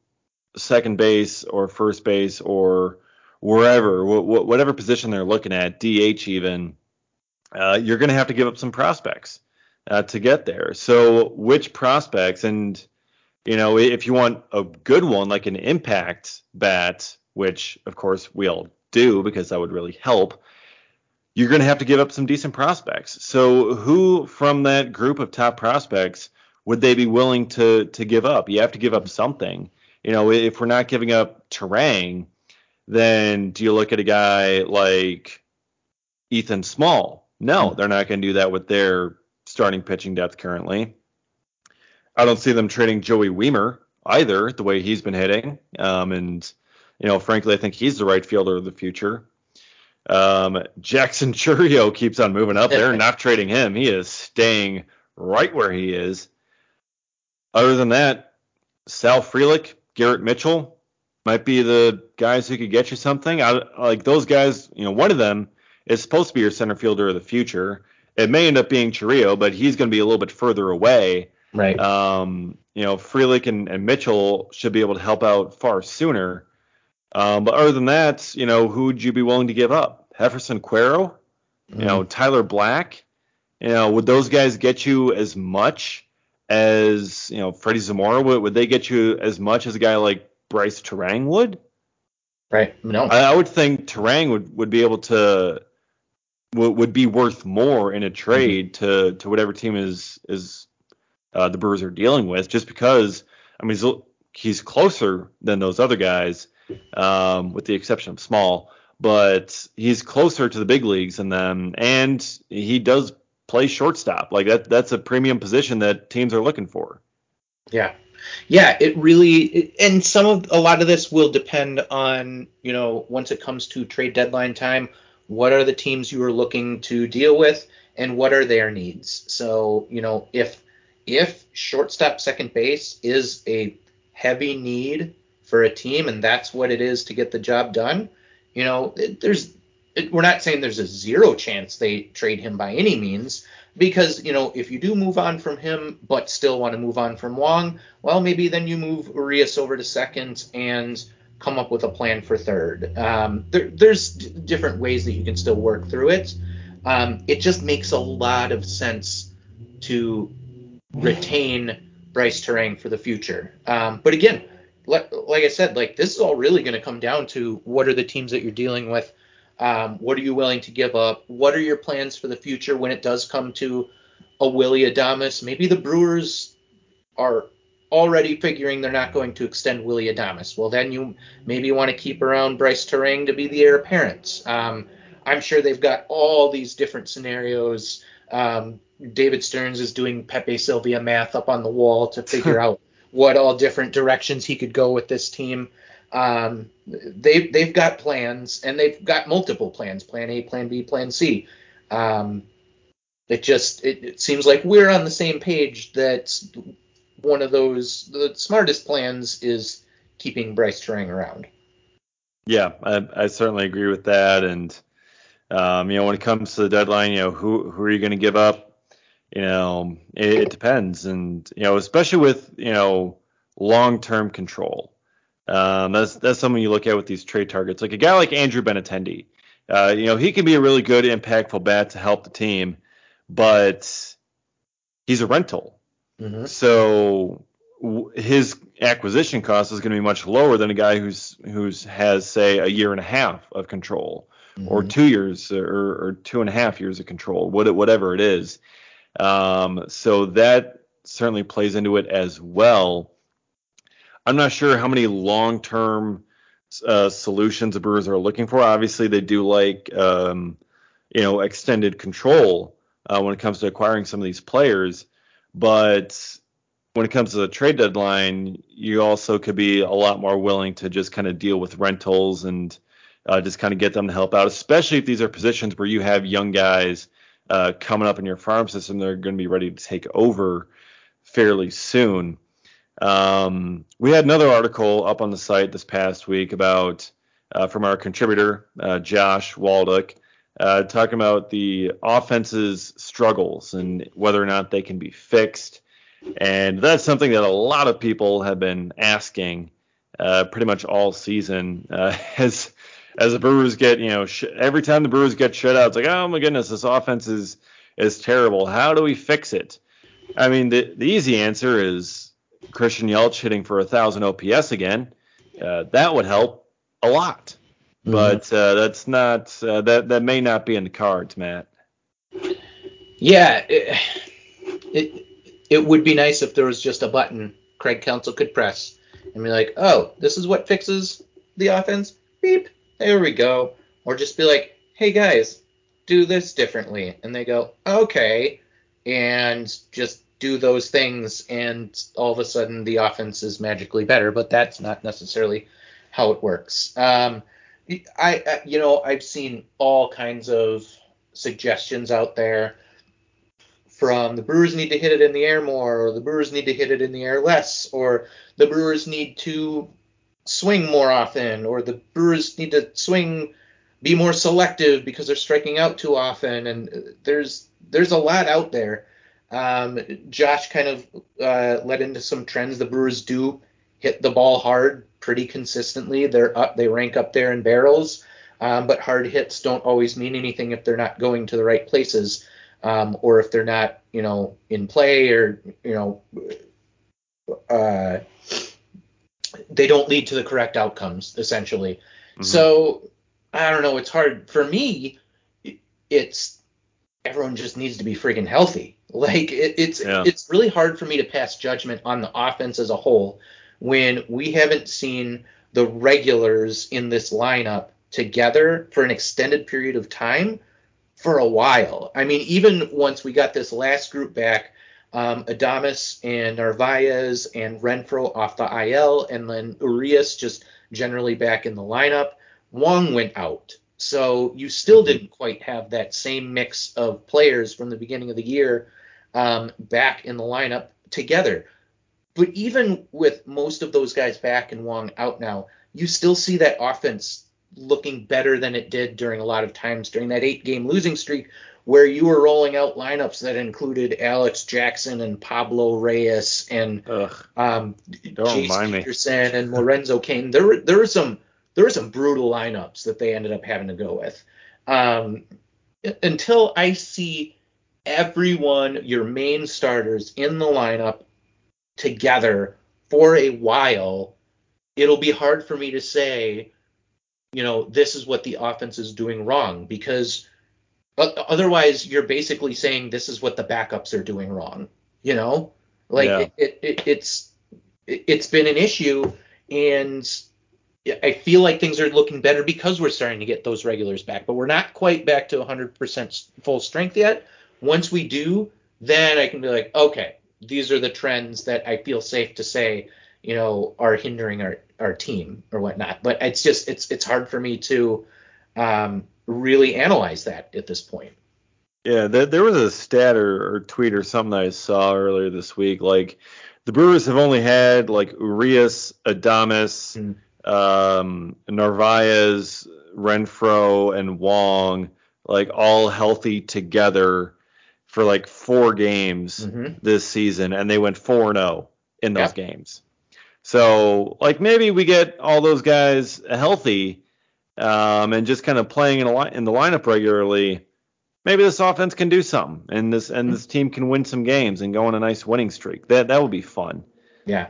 second base or first base or wherever, wh- whatever position they're looking at, DH even, uh, you're going to have to give up some prospects uh, to get there. So which prospects and you know if you want a good one like an impact bat, which of course we all do because that would really help. You're going to have to give up some decent prospects. So who from that group of top prospects would they be willing to to give up? You have to give up something. You know, if we're not giving up Turang, then do you look at a guy like Ethan Small? No, hmm. they're not going to do that with their starting pitching depth currently. I don't see them trading Joey Wiemer either, the way he's been hitting. Um, and you know, frankly, I think he's the right fielder of the future. Um, Jackson Chourio keeps on moving up. They're not trading him. He is staying right where he is. Other than that, Sal Frelick, Garrett Mitchell might be the guys who could get you something. I, like those guys, you know, one of them is supposed to be your center fielder of the future. It may end up being Chourio, but he's going to be a little bit further away. Right. Um, you know, Frelick and, and Mitchell should be able to help out far sooner. Um, but other than that, you know, who would you be willing to give up? Jeferson Quero, mm-hmm. you know, Tyler Black. You know, would those guys get you as much as you know Freddie Zamora? Would, would they get you as much as a guy like Brice Turang would? Right. No. I, I would think Turang would, would be able to would, would be worth more in a trade mm-hmm. to to whatever team is is uh, the Brewers are dealing with, just because I mean he's, he's closer than those other guys, um, with the exception of Small, but he's closer to the big leagues than them, and he does play shortstop. Like that that's a premium position that teams are looking for. Yeah. Yeah, it really and some of a lot of this will depend on, you know, once it comes to trade deadline time, what are the teams you are looking to deal with and what are their needs. So, you know, if if shortstop second base is a heavy need for a team and that's what it is to get the job done, you know, it, there's we're not saying there's a zero chance they trade him by any means because you know if you do move on from him but still want to move on from Wong, well maybe then you move Urias over to second and come up with a plan for third. Um, there, there's d- different ways that you can still work through it. Um, it just makes a lot of sense to retain Brice Turang for the future. Um, but again, like, like I said, like this is all really going to come down to what are the teams that you're dealing with um, what are you willing to give up? What are your plans for the future when it does come to a Willy Adames? Maybe the Brewers are already figuring they're not going to extend Willy Adames. Well, then you maybe want to keep around Brice Turang to be the heir apparent. Um, I'm sure they've got all these different scenarios. Um, David Stearns is doing Pepe Silvia math up on the wall to figure out what all different directions he could go with this team. Um, they they've got plans and they've got multiple plans: Plan A, Plan B, Plan C. Um, it just it, it seems like we're on the same page that one of those the smartest plans is keeping Brice Turang around. Yeah, I, I certainly agree with that. And um, you know, when it comes to the deadline, you know, who who are you going to give up? You know, it, it depends, and you know, especially with you know long-term control. Um, that's that's something you look at with these trade targets. Like a guy like Andrew Benintendi, uh, you know, he can be a really good, impactful bat to help the team, but he's a rental. Mm-hmm. So his acquisition cost is going to be much lower than a guy who's who's has say a year and a half of control mm-hmm. or two years or, or, two and a half years of control, whatever it is. Um, so that certainly plays into it as well. I'm not sure how many long-term uh, solutions the Brewers are looking for. Obviously, they do like um, you know extended control uh, when it comes to acquiring some of these players, but when it comes to the trade deadline, you also could be a lot more willing to just kind of deal with rentals and uh, just kind of get them to help out, especially if these are positions where you have young guys uh, coming up in your farm system. They're going to be ready to take over fairly soon. Um, we had another article up on the site this past week about uh, from our contributor uh, Josh Walduk uh, talking about the offense's struggles and whether or not they can be fixed. And that's something that a lot of people have been asking uh, pretty much all season. Uh, as as the Brewers get, you know, sh- every time the Brewers get shut out, it's like, oh my goodness, this offense is is terrible. How do we fix it? I mean, the the easy answer is Christian Yelich hitting for a thousand OPS again. Uh, that would help a lot, mm-hmm. but uh, that's not uh, that that may not be in the cards, Matt. Yeah, it, it it would be nice if there was just a button Craig Counsell could press and be like, oh, this is what fixes the offense. Beep, there we go. Or just be like, hey guys, do this differently. And they go, okay. And just do those things, and all of a sudden the offense is magically better. But that's not necessarily how it works. Um, I, you know, I've seen all kinds of suggestions out there from the Brewers need to hit it in the air more, or the Brewers need to hit it in the air less, or the Brewers need to swing more often, or the Brewers need to swing be more selective because they're striking out too often. And there's there's a lot out there. Um, Josh kind of uh, led into some trends. The Brewers do hit the ball hard pretty consistently. They're up, they rank up there in barrels, um, but hard hits don't always mean anything if they're not going to the right places um, or if they're not, you know, in play or, you know, uh, they don't lead to the correct outcomes essentially. Mm-hmm. So I don't know. It's hard for me. It's everyone just needs to be freaking healthy. Like it, it's yeah. it's really hard for me to pass judgment on the offense as a whole when we haven't seen the regulars in this lineup together for an extended period of time for a while. I mean, even once we got this last group back, um, Adames and Narvaez and Renfroe off the IL, and then Urias just generally back in the lineup. Wong went out. So you still mm-hmm. didn't quite have that same mix of players from the beginning of the year um, back in the lineup together. But even with most of those guys back and Wong out now, you still see that offense looking better than it did during a lot of times during that eight game losing streak where you were rolling out lineups that included Alex Jackson and Pablo Reyes and um, Jace Peterson and Lorenzo Cain. There were there were some there were some brutal lineups that they ended up having to go with. Um, until I see everyone, your main starters in the lineup together for a while, it'll be hard for me to say you know, this is what the offense is doing wrong because otherwise you're basically saying this is what the backups are doing wrong. You know, like yeah. it, it, it, it's it's been an issue, and I feel like things are looking better because we're starting to get those regulars back, but we're not quite back to 100% full strength yet. Once we do, then I can be like, okay, these are the trends that I feel safe to say, you know, are hindering our our team or whatnot. But it's just it's it's hard for me to um, really analyze that at this point. Yeah, there, there was a stat or, or, tweet or something I saw earlier this week. Like the Brewers have only had like Urias, Adames, mm-hmm. um, Narvaez, Renfroe, and Wong like all healthy together for like four games mm-hmm. this season, and they went four and zero in those yep. games. So like maybe we get all those guys healthy um, and just kind of playing in, a li- in the lineup regularly. Maybe this offense can do something, and this and this team can win some games and go on a nice winning streak. That that would be fun. Yeah.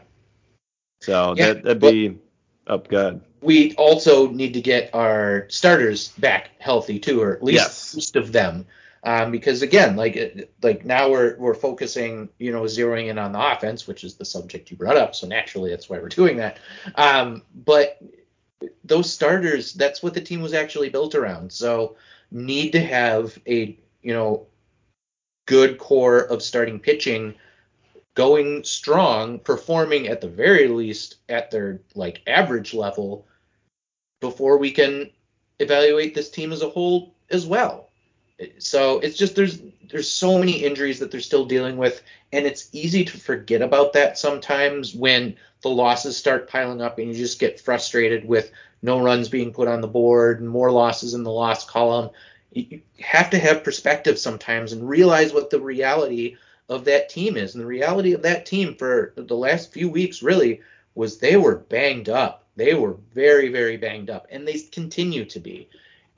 So yeah, that, that'd be up oh, good. We also need to get our starters back healthy too, or at least yes. most of them. Um, because again, like like now we're we're focusing, you know, zeroing in on the offense, which is the subject you brought up. So naturally, that's why we're doing that. Um, but those starters, that's what the team was actually built around. So need to have a you know good core of starting pitching going strong, performing at the very least at their like average level before we can evaluate this team as a whole as well. So it's just there's there's so many injuries that they're still dealing with, and it's easy to forget about that sometimes when the losses start piling up and you just get frustrated with no runs being put on the board and more losses in the loss column. You have to have perspective sometimes and realize what the reality of that team is. And the reality of that team for the last few weeks really was they were banged up. They were very, very banged up, and they continue to be.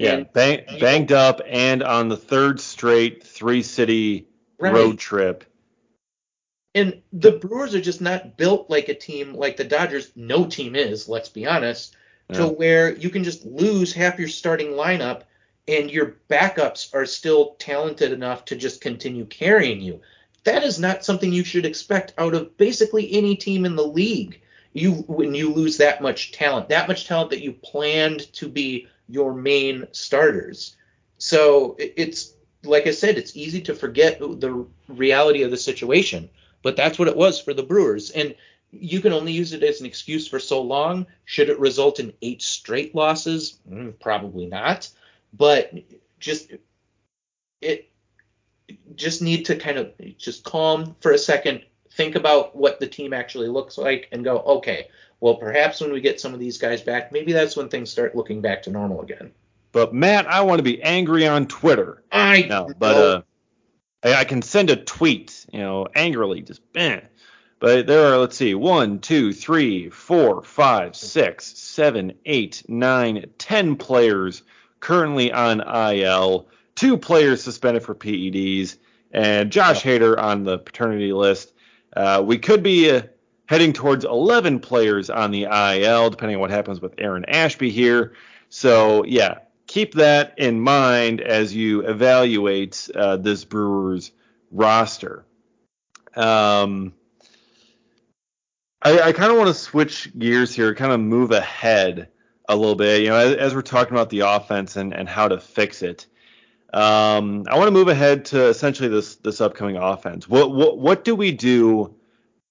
Yeah, and, bang, banged up and on the third straight three city right. road trip. And the Brewers are just not built like a team like the Dodgers. No team is, let's be honest, yeah. to where you can just lose half your starting lineup and your backups are still talented enough to just continue carrying you. That is not something you should expect out of basically any team in the league. You when you lose that much talent, that much talent that you planned to be your main starters. So it's like I said, it's easy to forget the reality of the situation, but that's what it was for the Brewers. And you can only use it as an excuse for so long. Should it result in eight straight losses? Mm, probably not. But just it just need to kind of just calm for a second, think about what the team actually looks like, and go, okay, well, perhaps when we get some of these guys back, maybe that's when things start looking back to normal again. But Matt, I want to be angry on Twitter. I know, but uh, I can send a tweet, you know, angrily, just eh. But there are, let's see, one, two, three, four, five, six, seven, eight, nine, ten players currently on IL two players suspended for PEDs, and Josh Hader on the paternity list. Uh, we could be uh, heading towards 11 players on the IL, depending on what happens with Aaron Ashby here. So, yeah, keep that in mind as you evaluate uh, this Brewers roster. Um, I, I kind of want to switch gears here, kind of move ahead a little bit. You know, as, as we're talking about the offense and, and how to fix it. Um, I want to move ahead to essentially this this upcoming offense. What what what do we do?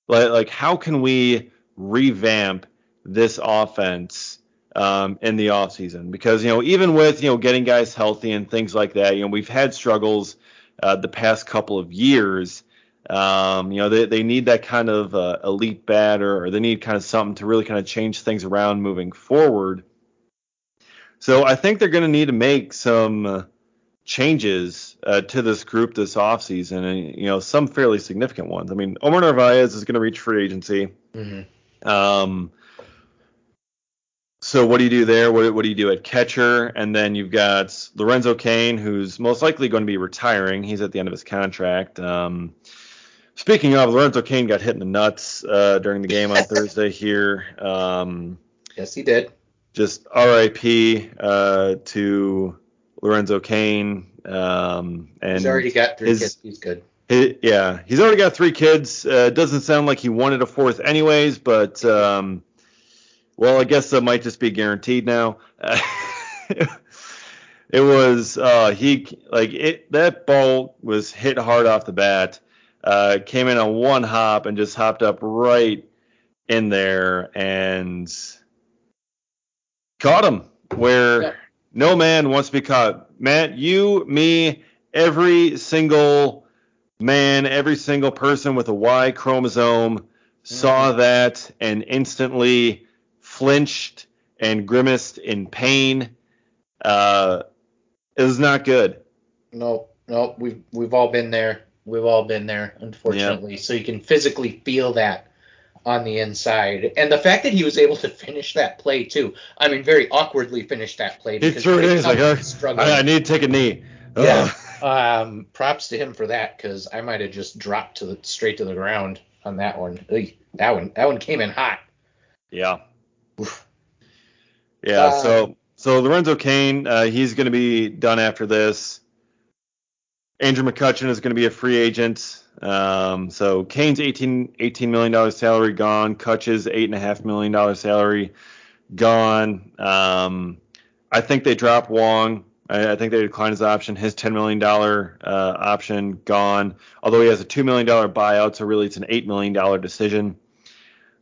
Like like how can we revamp this offense um, in the offseason? Because you know even with you know getting guys healthy and things like that, you know we've had struggles uh, the past couple of years. Um, you know they, they need that kind of uh, elite batter or they need kind of something to really kind of change things around moving forward. So I think they're going to need to make some. Uh, changes uh, to this group this offseason, and you know some fairly significant ones. I mean, Omar Narvaez is going to reach free agency. Mm-hmm. Um, so what do you do there? What, what do you do at catcher? And then you've got Lorenzo Cain, who's most likely going to be retiring. He's at the end of his contract. Um, speaking of, Lorenzo Cain got hit in the nuts uh, during the game on Thursday here. Um, yes, he did. Just RIP uh, to Lorenzo Cain. Um, and he's already got three his, kids. He's good. His, yeah, he's already got three kids. Uh, doesn't sound like he wanted a fourth, anyways. But um, well, I guess that might just be guaranteed now. it was uh, he like it. That ball was hit hard off the bat. Uh, came in on one hop and just hopped up right in there and caught him where. No man wants to be caught. Matt, you, me, every single man, every single person with a Y chromosome mm-hmm. saw that and instantly flinched and grimaced in pain. Uh, it was not good. No, no, we've we've all been there. We've all been there, unfortunately. Yeah. So you can physically feel that on the inside. And the fact that he was able to finish that play too. I mean, very awkwardly finish that play. He threw it in. He's like, oh, I, I, need to take a knee. Yeah. um, props to him for that because I might have just dropped to the straight to the ground on that one. That one that one came in hot. Yeah. Oof. Yeah. Uh, so so Lorenzo Cain, uh, he's going to be done after this. Andrew McCutchen is going to be a free agent. Um, so Cain's 18, $18 million salary gone. Kutch's $8.5 million salary gone. Um, I think they drop Wong. I, I, think they decline his option. His $10 million uh, option gone. Although he has a $2 million buyout, so really it's an $8 million decision.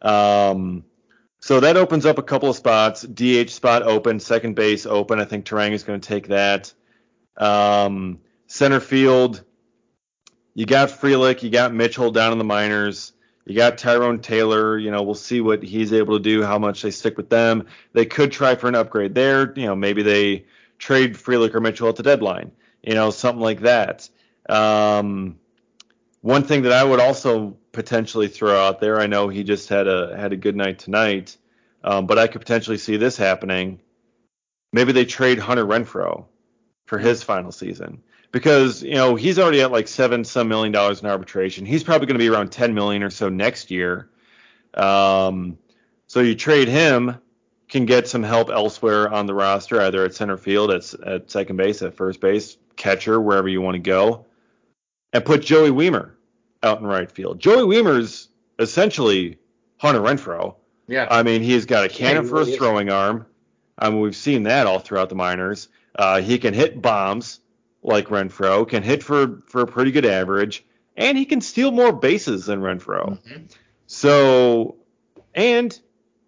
Um, so that opens up a couple of spots. DH spot open, second base open. I think Turang is going to take that. Um, center field, you got Frelick, you got Mitchell down in the minors. You got Tyrone Taylor. You know, we'll see what he's able to do, how much they stick with them. They could try for an upgrade there. You know, maybe they trade Frelick or Mitchell at the deadline. You know, something like that. Um, one thing that I would also potentially throw out there, I know he just had a had a good night tonight, um, but I could potentially see this happening. Maybe they trade Hunter Renfroe for his final season because you know he's already at like seven some million dollars in arbitration. He's probably going to be around 10 million or so next year. Um, so you trade him, can get some help elsewhere on the roster, either at center field, at, at second base, at first base, catcher, wherever you want to go, and put Joey Wiemer out in right field. Joey Wiemer's essentially Hunter Renfroe. Yeah. I mean, he's got a cannon yeah, for a throwing arm. I mean, we've seen that all throughout the minors. Uh, he can hit bombs like Renfroe, can hit for for a pretty good average, and he can steal more bases than Renfroe. Mm-hmm. So, and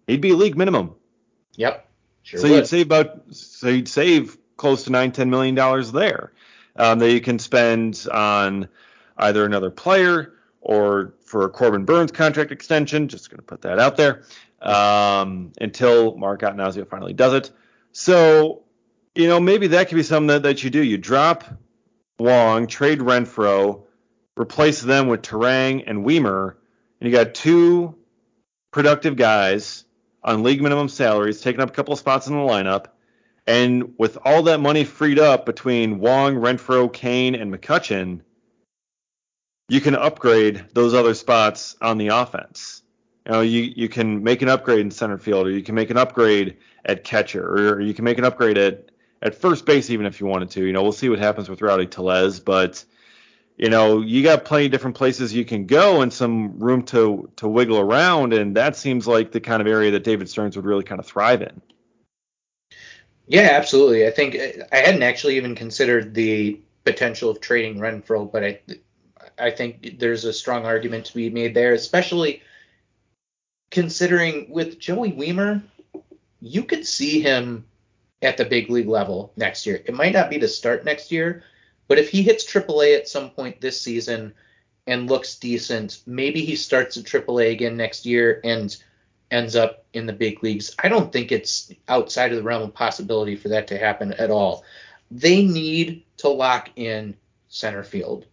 he'd be league minimum. Yep. Sure so would. you'd save about so you'd save close to nine ten million dollars there um, that you can spend on either another player or for a Corbin Burnes contract extension. Just going to put that out there um, until Mark Attanasio finally does it. So you know, maybe that could be something that, that you do. You drop Wong, trade Renfroe, replace them with Turang and Wiemer, and you got two productive guys on league minimum salaries, taking up a couple of spots in the lineup. And with all that money freed up between Wong, Renfroe, Cain, and McCutchen, you can upgrade those other spots on the offense. You know, you, you can make an upgrade in center field, or you can make an upgrade at catcher, or you can make an upgrade at at first base even if you wanted to. You know, we'll see what happens with Rowdy Tellez, but you know, you got plenty of different places you can go and some room to to wiggle around, and that seems like the kind of area that David Stearns would really kind of thrive in. Yeah, absolutely. I think I hadn't actually even considered the potential of trading Renfroe, but I I think there's a strong argument to be made there, especially considering with Joey Wiemer, you could see him at the big league level next year. It might not be to start next year, but if he hits AAA at some point this season and looks decent, maybe he starts at AAA again next year and ends up in the big leagues. I don't think it's outside of the realm of possibility for that to happen at all. They need to lock in center field.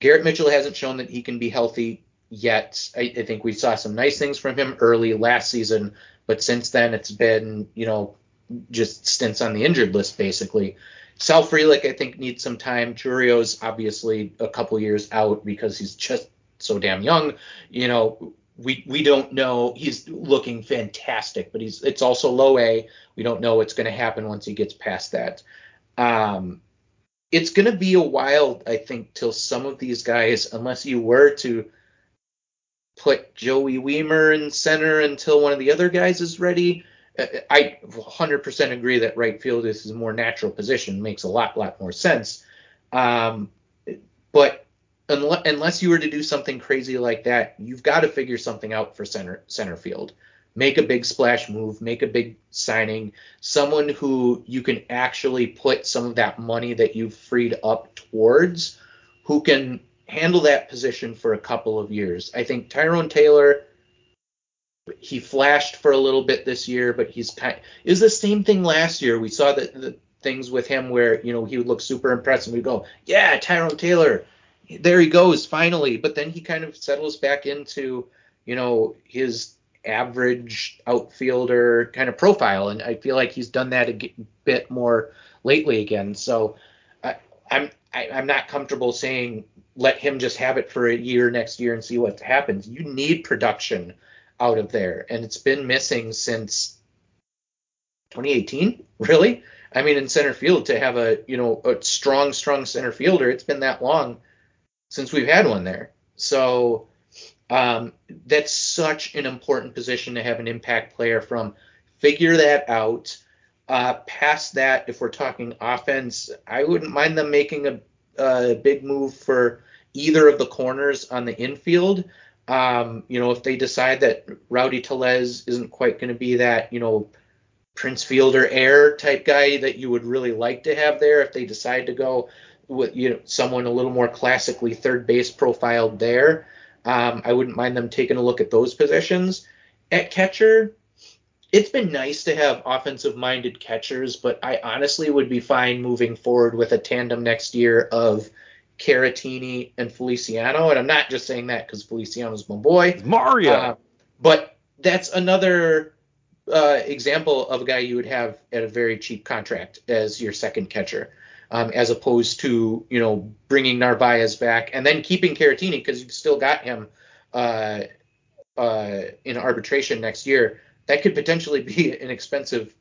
Garrett Mitchell hasn't shown that he can be healthy yet. I, I think we saw some nice things from him early last season, but since then it's been, you know, just stints on the injured list basically. Sal Frelick, I think, needs some time. Chourio's obviously a couple years out because he's just so damn young. You know, we we don't know. He's looking fantastic, but he's it's also low A. We don't know what's going to happen once he gets past that. Um, it's going to be a while, I think, till some of these guys, unless you were to put Joey Wiemer in center until one of the other guys is ready. I 100% agree that right field is a more natural position, makes a lot, lot more sense. Um, but unless, unless you were to do something crazy like that, you've got to figure something out for center center field. Make a big splash move, make a big signing, someone who you can actually put some of that money that you've freed up towards, who can handle that position for a couple of years. I think Tyrone Taylor he flashed for a little bit this year, but he's kind of is the same thing last year. We saw the, the things with him where you know he would look super impressed and we go, yeah, Tyrone Taylor, there he goes finally. But then he kind of settles back into you know his average outfielder kind of profile, and I feel like he's done that a bit more lately again. So I, I'm I, am i am not comfortable saying let him just have it for a year next year and see what happens. You need production out of there, and it's been missing since 2018. Really, I mean, in center field to have a you know a strong, strong center fielder, it's been that long since we've had one there. So um, that's such an important position to have an impact player from. Figure that out. Uh, past that, if we're talking offense, I wouldn't mind them making a, a big move for either of the corners on the infield. Um, you know, if they decide that Rowdy Tellez isn't quite going to be that, you know, Prince Fielder heir type guy that you would really like to have there, if they decide to go with you know someone a little more classically third base profiled there, um, I wouldn't mind them taking a look at those positions. At catcher, it's been nice to have offensive minded catchers, but I honestly would be fine moving forward with a tandem next year of Caratini and Feliciano. And I'm not just saying that because Feliciano's my boy. Mario. Uh, but that's another uh, example of a guy you would have at a very cheap contract as your second catcher, um, as opposed to you know bringing Narvaez back and then keeping Caratini because you've still got him uh, uh, in arbitration next year. That could potentially be an expensive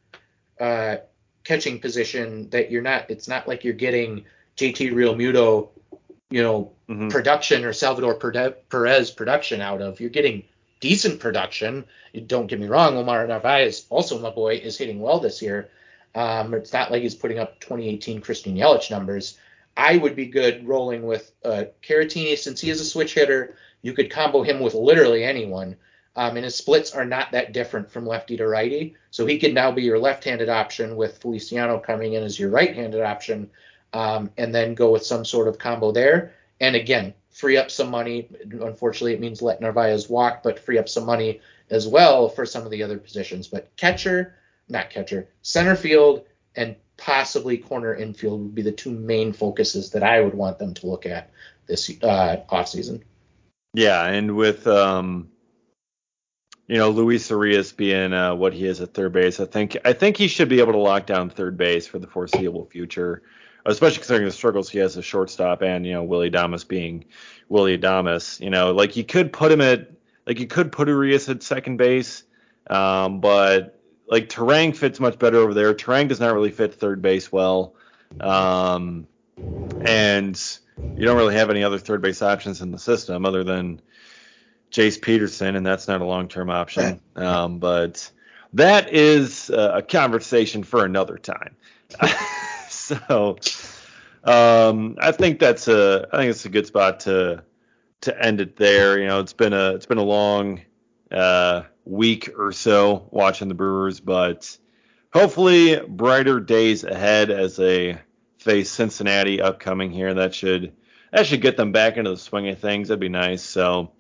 uh, catching position that you're not. It's not like you're getting JT Realmuto, you know, mm-hmm. production or Salvador Perez production out of. You're getting decent production. Don't get me wrong, Omar Narvaez, also my boy, is hitting well this year. Um, it's not like he's putting up 2018 Christian Yelich numbers. I would be good rolling with uh, Caratini since he is a switch hitter. You could combo him with literally anyone. Um, and his splits are not that different from lefty to righty. So he could now be your left-handed option with Feliciano coming in as your right-handed option, um, and then go with some sort of combo there. And again, free up some money. Unfortunately, it means let Narvaez walk, but free up some money as well for some of the other positions. But catcher, not catcher, center field, and possibly corner infield would be the two main focuses that I would want them to look at this uh, offseason. Yeah, and with um, you know Luis Urias being uh, what he is at third base, I think I think he should be able to lock down third base for the foreseeable future especially considering the struggles he has as a shortstop and you know Willy Adames being Willy Adames. You know, like you could put him at like you could put Urias at second base, um, but like Turang fits much better over there. Turang does not really fit third base well, um, and you don't really have any other third base options in the system other than Jace Peterson, and that's not a long term option. Um, but that is a conversation for another time. so um, I think that's a I think it's a good spot to to end it there. You know, it's been a it's been a long uh, week or so watching the Brewers, but hopefully brighter days ahead as they face Cincinnati upcoming here. That should that should get them back into the swing of things. That'd be nice. So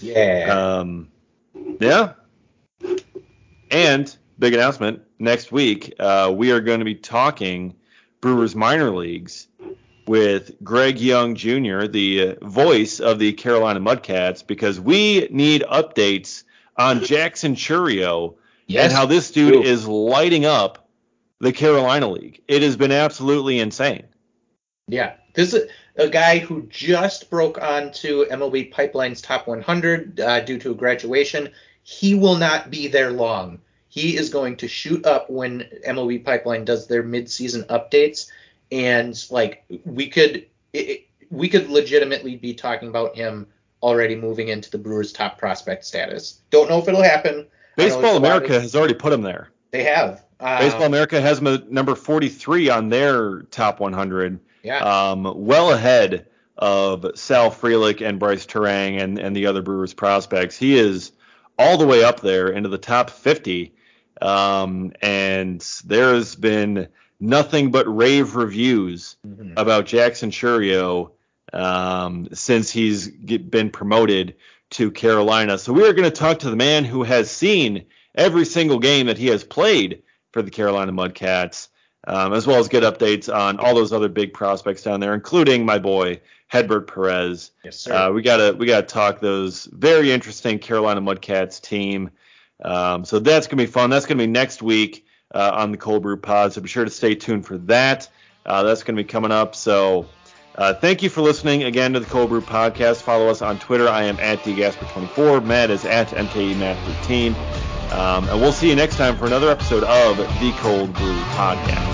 yeah, um, yeah, and big announcement next week. Uh, we are going to be talking Brewers minor leagues with Greg Young Jr., the voice of the Carolina Mudcats, because we need updates on Jackson Chourio yes, and how this dude is lighting up the Carolina League. It has been absolutely insane. Yeah, this is a guy who just broke onto MLB Pipeline's top 100 uh, due to a graduation. He will not be there long. He is going to shoot up when MLB Pipeline does their midseason updates, and like we could it, we could legitimately be talking about him already moving into the Brewers' top prospect status. Don't know if it'll happen. Baseball America has already put him there. They have. Um, Baseball America has him at number 43 on their top 100. Yeah. Um, well ahead of Sal Frelick and Brice Turang and, and the other Brewers prospects. He is all the way up there into the top 50 um, and there has been nothing but rave reviews mm-hmm. about Jackson Chourio um, since he's get, been promoted to Carolina. So we are going to talk to the man who has seen every single game that he has played for the Carolina Mudcats, um, as well as get updates on all those other big prospects down there, including my boy Hedbert Perez. Yes, sir. Uh, we gotta we gotta talk those very interesting Carolina Mudcats team. Um, so that's going to be fun. That's going to be next week uh, on the Cold Brew Pod. So be sure to stay tuned for that. Uh, that's going to be coming up. So Uh, thank you for listening again to the Cold Brew Podcast. Follow us on Twitter. I am at dgasper24. Matt is at mkematt13. Um, and we'll see you next time for another episode of the Cold Brew Podcast.